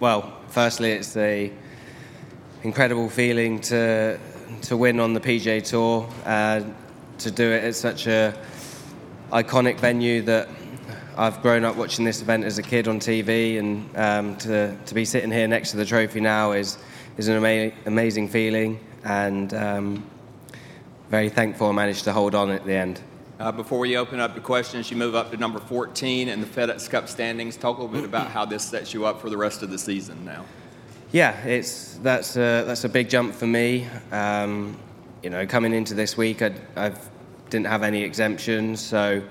well, firstly, it's a incredible feeling to to win on the PGA Tour, uh, to do it at such a iconic venue that I've grown up watching this event as a kid on TV, and um, to to be sitting here next to the trophy now is is an ama- amazing feeling, and um, very thankful I managed to hold on at the end. Uh, before we open up the questions, you move up to number 14 in the FedEx Cup standings. Talk a little bit about how this sets you up for the rest of the season now. Yeah, it's that's a, that's a big jump for me. Um, you know, coming into this week, I I've, didn't have any exemptions, so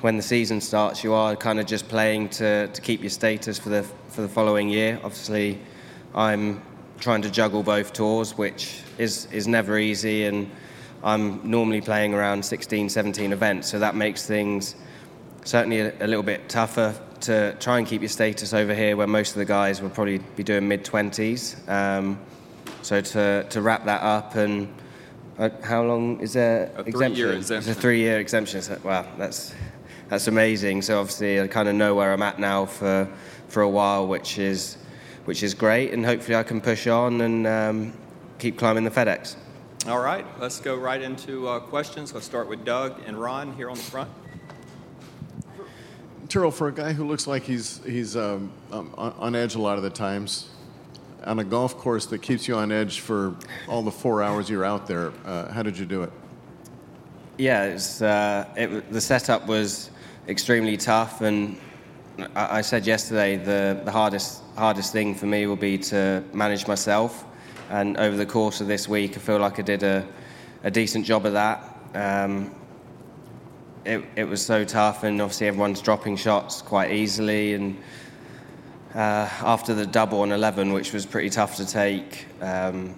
when the season starts, you are kind of just playing to, to keep your status for the for the following year. Obviously, I'm trying to juggle both tours, which is is never easy, and I'm normally playing around 16, 17 events, so that makes things certainly a, a little bit tougher to try and keep your status over here, where most of the guys will probably be doing mid 20s. Um, so to to wrap that up and uh, how long is there A exemption? three-year exemption. It's a three-year exemption. So, wow, that's that's amazing. So obviously, I kind of know where I'm at now for for a while, which is which is great, and hopefully, I can push on and um, keep climbing the FedEx. All right, let's go right into uh, questions. Let's start with Doug and Ron here on the front. Tyrrell, for a guy who looks like he's he's um, um, on on edge a lot of the times, on a golf course that keeps you on edge for all the four hours you're out there, uh, how did you do it? Yeah, it's, uh, it, the setup was extremely tough, and I, I said yesterday the, the hardest hardest thing for me will be to manage myself. And over the course of this week, I feel like I did a, a decent job of that. Um, it, it was so tough, and obviously everyone's dropping shots quite easily. And uh, after the double on 11, which was pretty tough to take, um,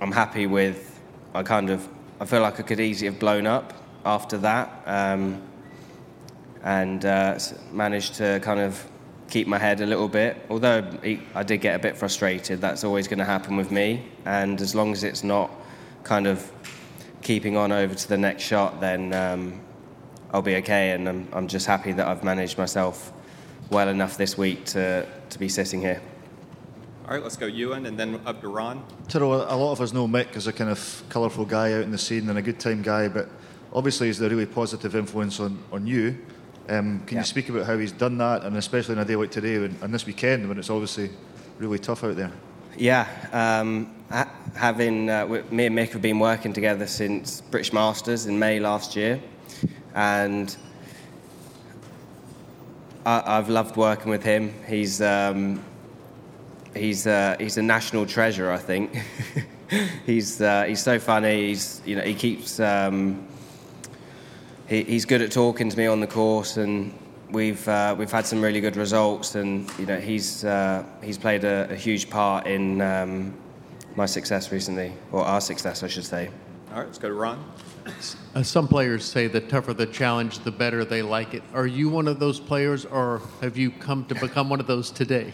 I'm happy with. I kind of, I feel like I could easily have blown up after that, um, and uh, managed to kind of keep my head a little bit. Although I- I did get a bit frustrated, that's always going to happen with me. And as long as it's not kind of keeping on over to the next shot, then um, I'll be okay. And I'm, I'm just happy that I've managed myself well enough this week to, to be sitting here. All right, let's go Ewan and then up to Ron. Tyrrell, a lot of us know Mick as a kind of colourful guy out in the scene and a good time guy, but obviously he's a really positive influence on, on you. Um, can Yeah. you speak about how he's done that, and especially on a day like today and, and this weekend when it's obviously really tough out there? Yeah, um, having uh, me and Mick have been working together since British Masters in May last year, and I- I've loved working with him. He's um, he's uh, he's a national treasure, I think. he's uh, he's so funny. He's you know he keeps um, he, he's good at talking to me on the course, and we've uh, we've had some really good results. And you know he's uh, he's played a, a huge part in um, my success recently, or our success, I should say. All right, let's go to Ron. Uh, some players say the tougher the challenge, the better they like it. Are you one of those players, or have you come to become one of those today?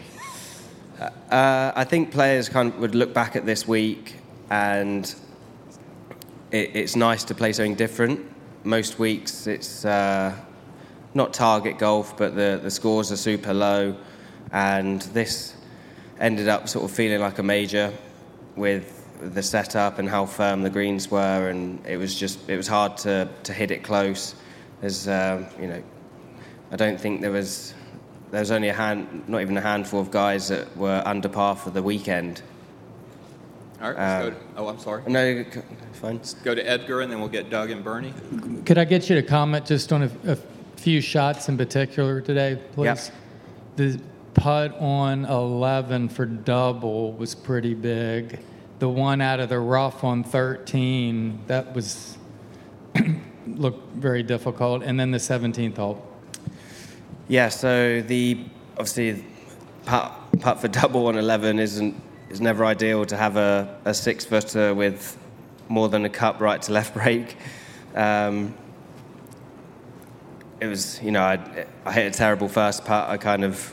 Uh, I think players kind of would look back at this week, and it, it's nice to play something different. Most weeks it's uh, not target golf, but the, the scores are super low, and this ended up sort of feeling like a major with the setup and how firm the greens were, and it was just it was hard to, to hit it close. There's um, you know I don't think there was there was only a hand, not even a handful of guys that were under par for the weekend. All right, let's go to, uh, oh, I'm sorry. No, c- fine. Go to Edgar and then we'll get Doug and Bernie. Could I get you to comment just on a, a few shots in particular today, please? Yep. The putt on 11 for double was pretty big. The one out of the rough on 13, that was looked very difficult. And then the 17th hole. Yeah, so the obviously putt, putt for double on 11 isn't is never ideal to have a, a six footer with more than a cup right to left break. Um, it was, you know, I, I hit a terrible first putt. I kind of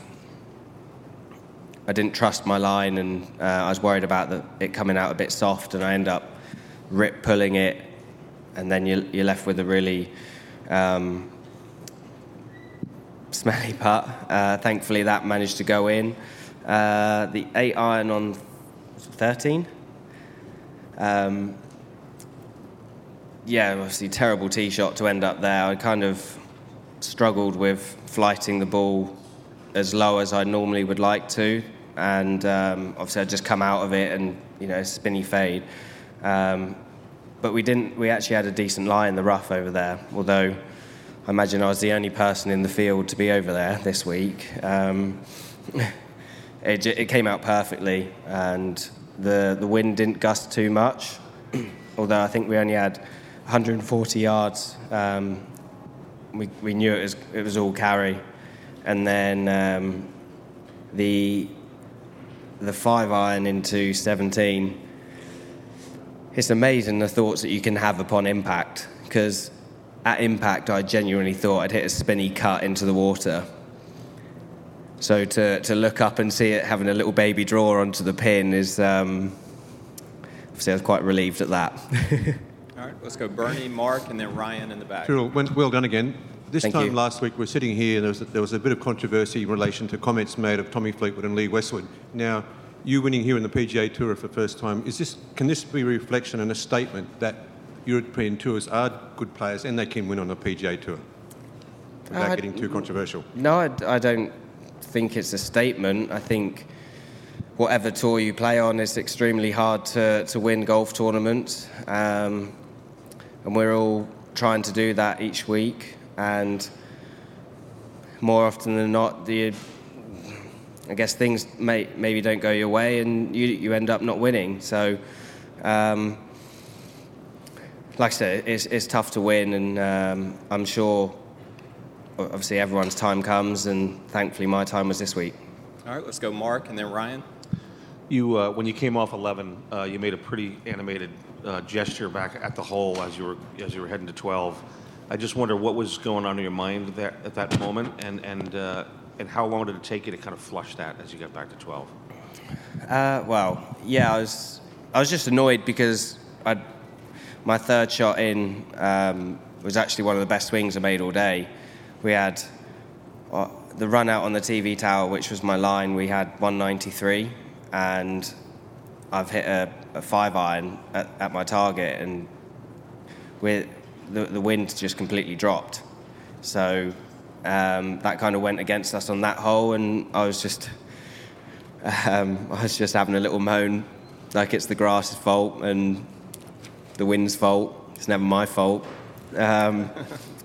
I didn't trust my line, and uh, I was worried about the, it coming out a bit soft, and I end up rip pulling it, and then you're, you're left with a really um, smelly putt. Uh, thankfully, that managed to go in. Uh, the eight iron on 13. Um, yeah, obviously terrible tee shot to end up there. I kind of struggled with flighting the ball as low as I normally would like to, and um, obviously I just come out of it and you know spinny fade. Um, but we didn't. We actually had a decent lie in the rough over there, although I imagine I was the only person in the field to be over there this week. Um, it, it came out perfectly, and the the wind didn't gust too much. although I think we only had 140 yards. Um, we, we knew it was it was all carry, and then um, the the five iron into 17. It's amazing the thoughts that you can have upon impact because at impact I genuinely thought I'd hit a spinny cut into the water. So to, to look up and see it having a little baby draw onto the pin is um, obviously I was quite relieved at that. All right, let's go Bernie, Mark, and then Ryan in the back. Tyrrell, well well done again. This Thank time you. last week, we're sitting here, and there was, a, there was a bit of controversy in relation to comments made of Tommy Fleetwood and Lee Westwood. Now, you winning here in the PGA Tour for the first time, is this, can this be a reflection and a statement that European tours are good players and they can win on the PGA Tour? Without Uh, getting too controversial. No, I, I don't think it's a statement. I think whatever tour you play on, it's extremely hard to, to win golf tournaments. Um, and we're all trying to do that each week. And more often than not, the, I guess things may, maybe don't go your way and you, you end up not winning. So, um, like I said, it's, it's tough to win, and um, I'm sure obviously everyone's time comes, and thankfully my time was this week. All right, let's go Mark, and then Ryan. You, uh, when you came off 11, uh, you made a pretty animated uh, gesture back at the hole as you were as you were heading to 12. I just wonder what was going on in your mind there at that moment, and and uh, and how long did it take you to kind of flush that as you got back to 12? Uh, well, yeah, I was I was just annoyed because I my third shot in um, was actually one of the best swings I made all day. We had uh, the run out on the TV tower, which was my line. We had 193, and I've hit a, a five iron at, at my target, and with the, the wind just completely dropped. So um, that kind of went against us on that hole, and I was just um, I was just having a little moan, like it's the grass's fault and the wind's fault. It's never my fault. Um,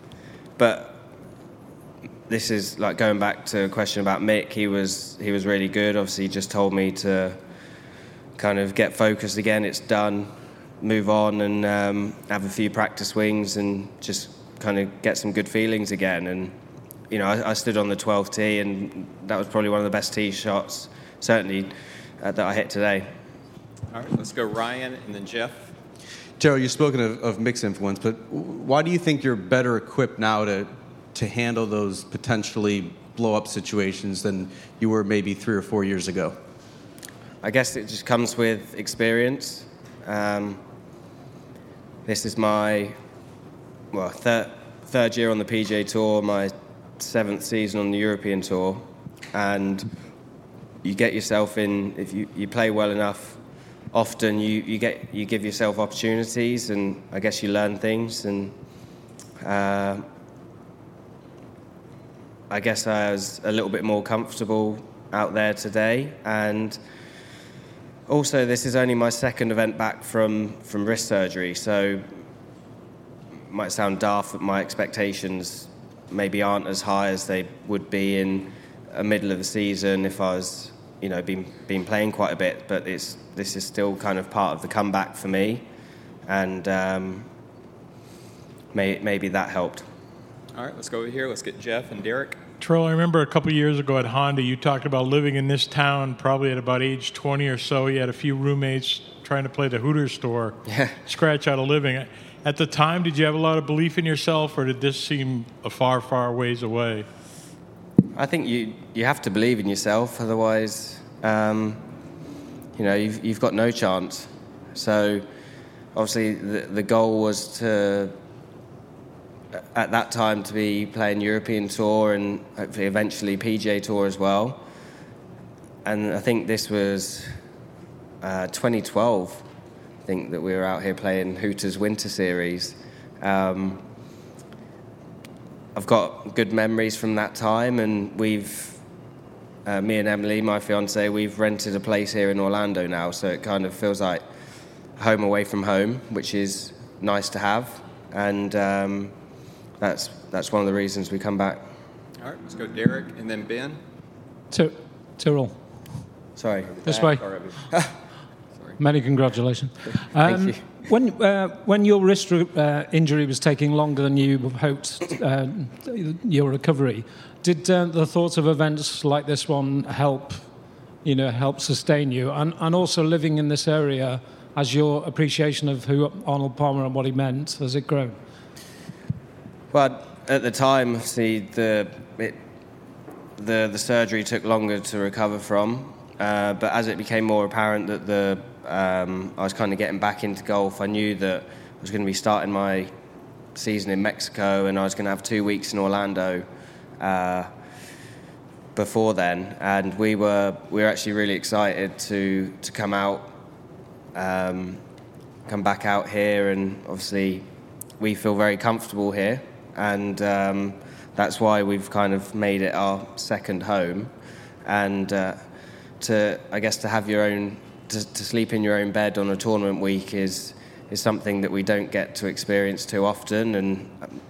but this is like going back to a question about Mick. He was he was really good. Obviously, he just told me to kind of get focused again. It's done. Move on and um, have a few practice swings and just kind of get some good feelings again. And you know, I, I stood on the 12th tee, and that was probably one of the best tee shots, certainly uh, that I hit today. All right, let's go Ryan, and then Jeff. Tyrrell, you've spoken of, of Mick's influence, but why do you think you're better equipped now to, to handle those potentially blow up situations than you were maybe three or four years ago? I guess it just comes with experience. Um, this is my well third third year on the PGA Tour, my seventh season on the European Tour, and you get yourself in if you, you play well enough. Often you, you get you give yourself opportunities, and I guess you learn things. And uh, I guess I was a little bit more comfortable out there today, and also, this is only my second event back from, from wrist surgery, so might sound daft, but my expectations maybe aren't as high as they would be in a middle of the season if I was, you know, been been playing quite a bit. But it's this is still kind of part of the comeback for me, and um, may, maybe that helped. All right, let's go over here. Let's get Jeff and Derek. Troll, I remember a couple years ago at Honda, you talked about living in this town probably at about age 20 or so. You had a few roommates trying to play the Hooters Tour, scratch out a living. At the time, did you have a lot of belief in yourself, or did this seem a far, far ways away? I think you you have to believe in yourself, otherwise, um, you know, you've you've got no chance. So, obviously, the the goal was to at that time to be playing European Tour and hopefully eventually PGA Tour as well. and I think this was uh, 2012. I think that we were out here playing Hooters Winter Series. Um, I've got good memories from that time, and we've, uh, me and Emily, my fiance, we've rented a place here in Orlando now, so it kind of feels like home away from home, which is nice to have, and um, that's that's one of the reasons we come back. All right, let's go Derek and then Ben. Ty- Tyrrell, Sorry. this way. Many congratulations. Thank Um, you. When, uh, when your wrist uh, injury was taking longer than you hoped, uh, your recovery, did uh, the thoughts of events like this one help, you know, help sustain you? And, and also living in this area, has your appreciation of who Arnold Palmer and what he meant, has it grown? Well, at the time, see the it, the the surgery took longer to recover from, uh, but as it became more apparent that the um, I was kind of getting back into golf, I knew that I was going to be starting my season in Mexico, and I was going to have two weeks in Orlando. Uh, before then, and we were we were actually really excited to to come out, um, come back out here, and obviously we feel very comfortable here, and um, that's why we've kind of made it our second home, and uh, to I guess to have your own to, to sleep in your own bed on a tournament week is is something that we don't get to experience too often, and um,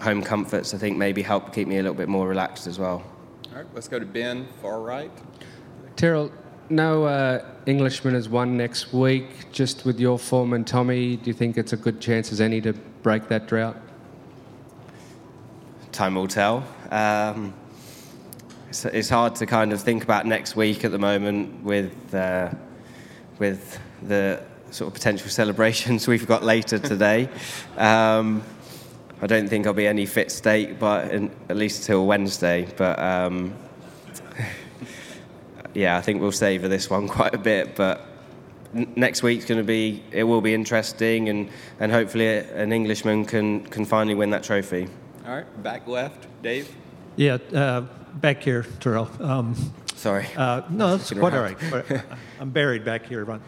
home comforts I think maybe help keep me a little bit more relaxed as well. All right, let's go to Ben, far right. Tyrrell, no uh, Englishman has won next week. Just with your form and Tommy, do you think it's a good chance as any to break that drought? Time will tell. Um, it's, it's hard to kind of think about next week at the moment with uh, with the sort of potential celebrations we've got later today. Um, I don't think I'll be any fit state, but in, at least till Wednesday. But um, yeah, I think we'll savour this one quite a bit. But next week's going to be it will be interesting, and, and hopefully an Englishman can can finally win that trophy. All right, back left, Dave. Yeah, uh, back here, Tyrrell. Um, Sorry. Uh, no, that's quite all right. I'm buried back here, but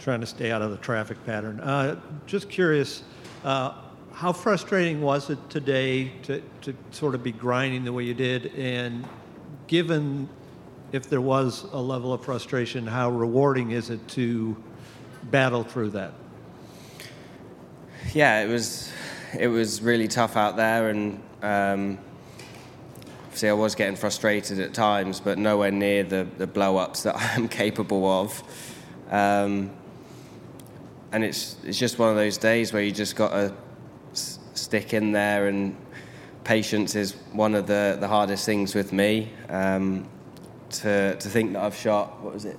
trying to stay out of the traffic pattern. Uh, just curious, uh, how frustrating was it today to, to sort of be grinding the way you did? And given if there was a level of frustration, how rewarding is it to battle through that? Yeah, it was it was really tough out there, and um, see, I was getting frustrated at times, but nowhere near the the blow ups that I am capable of. Um, and it's it's just one of those days where you just got to s- stick in there, and patience is one of the the hardest things with me. Um, to to think that I've shot what was it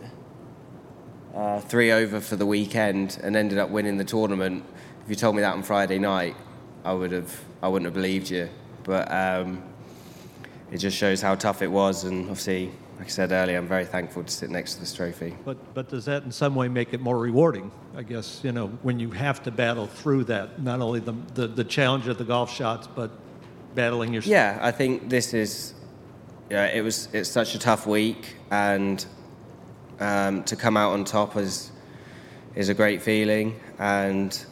uh, three over for the weekend and ended up winning the tournament. If you told me that on Friday night, I would have I wouldn't have believed you. But um, it just shows how tough it was, and obviously, like I said earlier, I'm very thankful to sit next to this trophy. But, but does that in some way make it more rewarding? I guess, you know, when you have to battle through that, not only the, the, the challenge of the golf shots, but battling yourself. Yeah, I think this is. Yeah, it was. It's such a tough week, and um, to come out on top is is a great feeling, and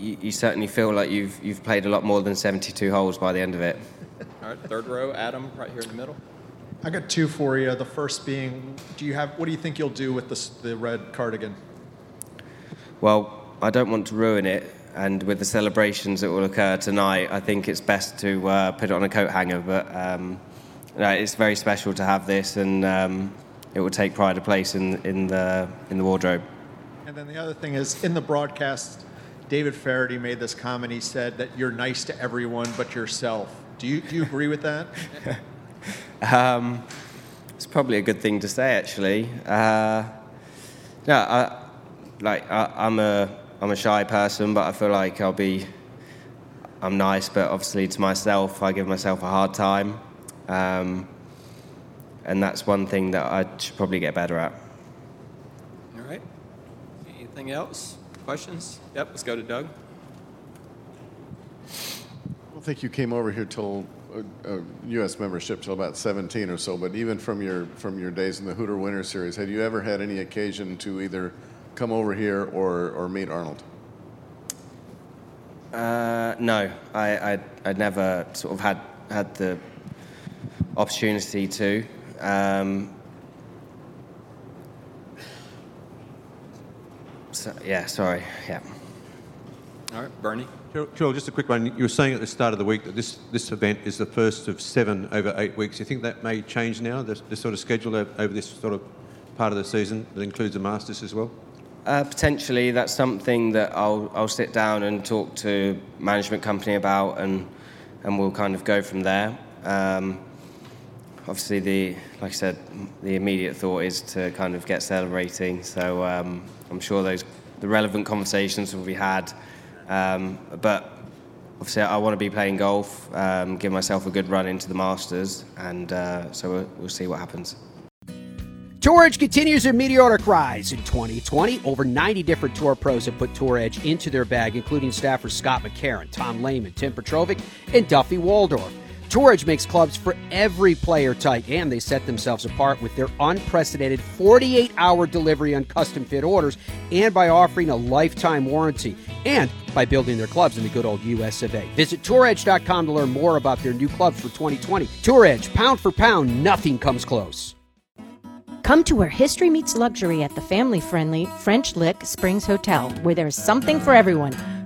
you, you certainly feel like you've you've played a lot more than 72 holes by the end of it. All right, third row, Adam, right here in the middle. I got two for you. The first being, do you have what do you think you'll do with the, the red cardigan? Well, I don't want to ruin it, and with the celebrations that will occur tonight, I think it's best to uh, put it on a coat hanger. But um, no, it's very special to have this, and um, it will take pride of place in, in the in the wardrobe. And then the other thing is, in the broadcast, David Feherty made this comment. He said that you're nice to everyone but yourself. Do you do you agree with that? Um, it's probably a good thing to say, actually. Uh, yeah, I, like I, I'm a I'm a shy person, but I feel like I'll be. I'm nice, but obviously to myself, I give myself a hard time, um, and that's one thing that I should probably get better at. All right. Anything else? Questions? Yep, let's go to Doug. I don't think you came over here till a, a U.S. membership till about 17 or so. But even from your from your days in the Hooter Winter Series, had you ever had any occasion to either come over here or or meet Arnold? Uh, no, I, I I never sort of had had the opportunity to. Um, so, yeah, sorry. Yeah. All right, Bernie. Joel, just a quick one. You were saying at the start of the week that this, this event is the first of seven over eight weeks. Do you think that may change now, the, the sort of schedule over this sort of part of the season that includes the Masters as well? Uh, potentially, that's something that I'll I'll sit down and talk to management company about, and and we'll kind of go from there. Um, obviously, the like I said, the immediate thought is to kind of get celebrating. So um, I'm sure those the relevant conversations will be had. Um, but obviously, I want to be playing golf, um, give myself a good run into the Masters, and uh, so we'll, we'll see what happens. Tour Edge continues their meteoric rise in 2020. Over 90 different tour pros have put Tour Edge into their bag, including staffers Scott McCarron, Tom Lehman, Tim Petrovic, and Duffy Waldorf. Tour Edge makes clubs for every player type, and they set themselves apart with their unprecedented 48 hour delivery on custom fit orders and by offering a lifetime warranty and by building their clubs in the good old US of A. Visit touredge.com to learn more about their new clubs for 2020. Tour Edge, pound for pound, nothing comes close. Come to where history meets luxury at the family friendly French Lick Springs Hotel, where there's something for everyone,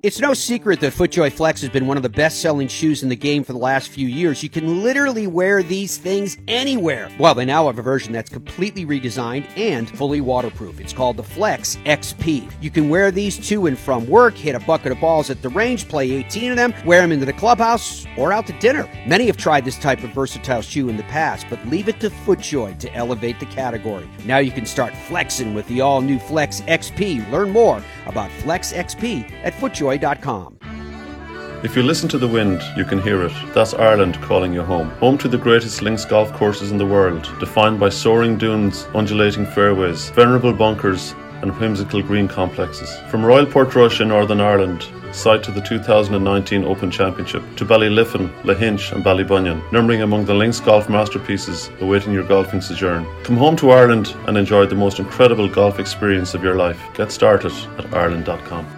It's no secret that FootJoy Flex has been one of the best selling shoes in the game for the last few years. You can literally wear these things anywhere. Well, they now have a version that's completely redesigned and fully waterproof. It's called the Flex XP. You can wear these to and from work, hit a bucket of balls at the range, play 18 of them, wear them into the clubhouse, or out to dinner. Many have tried this type of versatile shoe in the past, but leave it to FootJoy to elevate the category. Now you can start flexing with the all new Flex XP. Learn more about Flex XP at If you listen to the wind, you can hear it. That's Ireland calling you home. Home to the greatest links golf courses in the world, defined by soaring dunes, undulating fairways, venerable bunkers, and whimsical green complexes. From Royal Portrush in Northern Ireland, site to the 2019 Open Championship, to Ballyliffin, Lahinch, and Ballybunion, numbering among the links golf masterpieces awaiting your golfing sojourn. Come home to Ireland and enjoy the most incredible golf experience of your life. Get started at Ireland.com.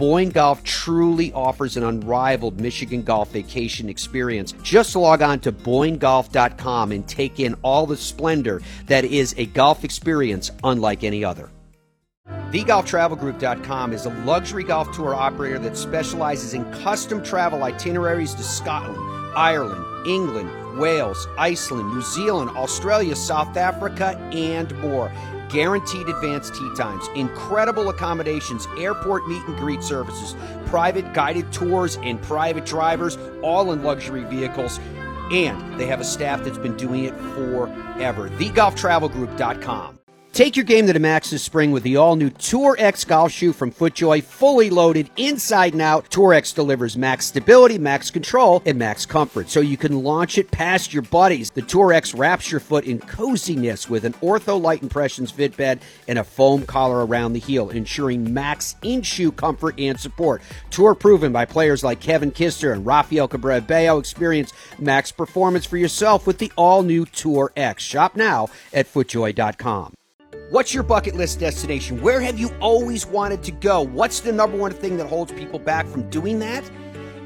Boyne Golf truly offers an unrivaled Michigan golf vacation experience. Just log on to BoyneGolf.com and take in all the splendor that is a golf experience unlike any other. TheGolfTravelGroup.com is a luxury golf tour operator that specializes in custom travel itineraries to Scotland, Ireland, England, Wales, Iceland, New Zealand, Australia, South Africa, and more. Guaranteed advanced tee times, incredible accommodations, airport meet and greet services, private guided tours, and private drivers, all in luxury vehicles. And they have a staff that's been doing it forever. TheGolfTravelGroup.com. Take your game to the max this spring with the all new Tour X golf shoe from FootJoy, fully loaded inside and out. Tour X delivers max stability, max control, and max comfort, so you can launch it past your buddies. The Tour X wraps your foot in coziness with an OrthoLite Impressions fit bed and a foam collar around the heel, ensuring max in shoe comfort and support. Tour proven by players like Kevin Kisner and Rafael Cabrera. Experience max performance for yourself with the all new Tour X. Shop now at FootJoy.com. What's your bucket list destination? Where have you always wanted to go? What's the number one thing that holds people back from doing that?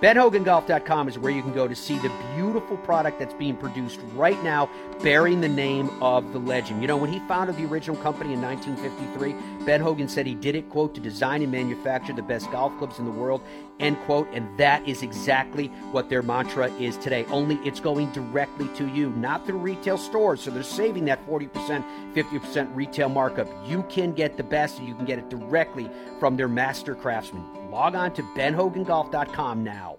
BenHoganGolf.com is where you can go to see the beautiful product that's being produced right now, bearing the name of the legend. You know, when he founded the original company in 1953, Ben Hogan said he did it, quote, to design and manufacture the best golf clubs in the world, end quote. And that is exactly what their mantra is today. Only it's going directly to you, not through retail stores. So they're saving that 40%, 50% retail markup. You can get the best, and you can get it directly from their master craftsmen. Log on to benhogangolf.com now.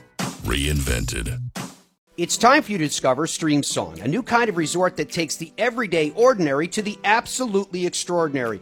reinvented. It's time for you to discover Streamsong, a new kind of resort that takes the everyday ordinary to the absolutely extraordinary.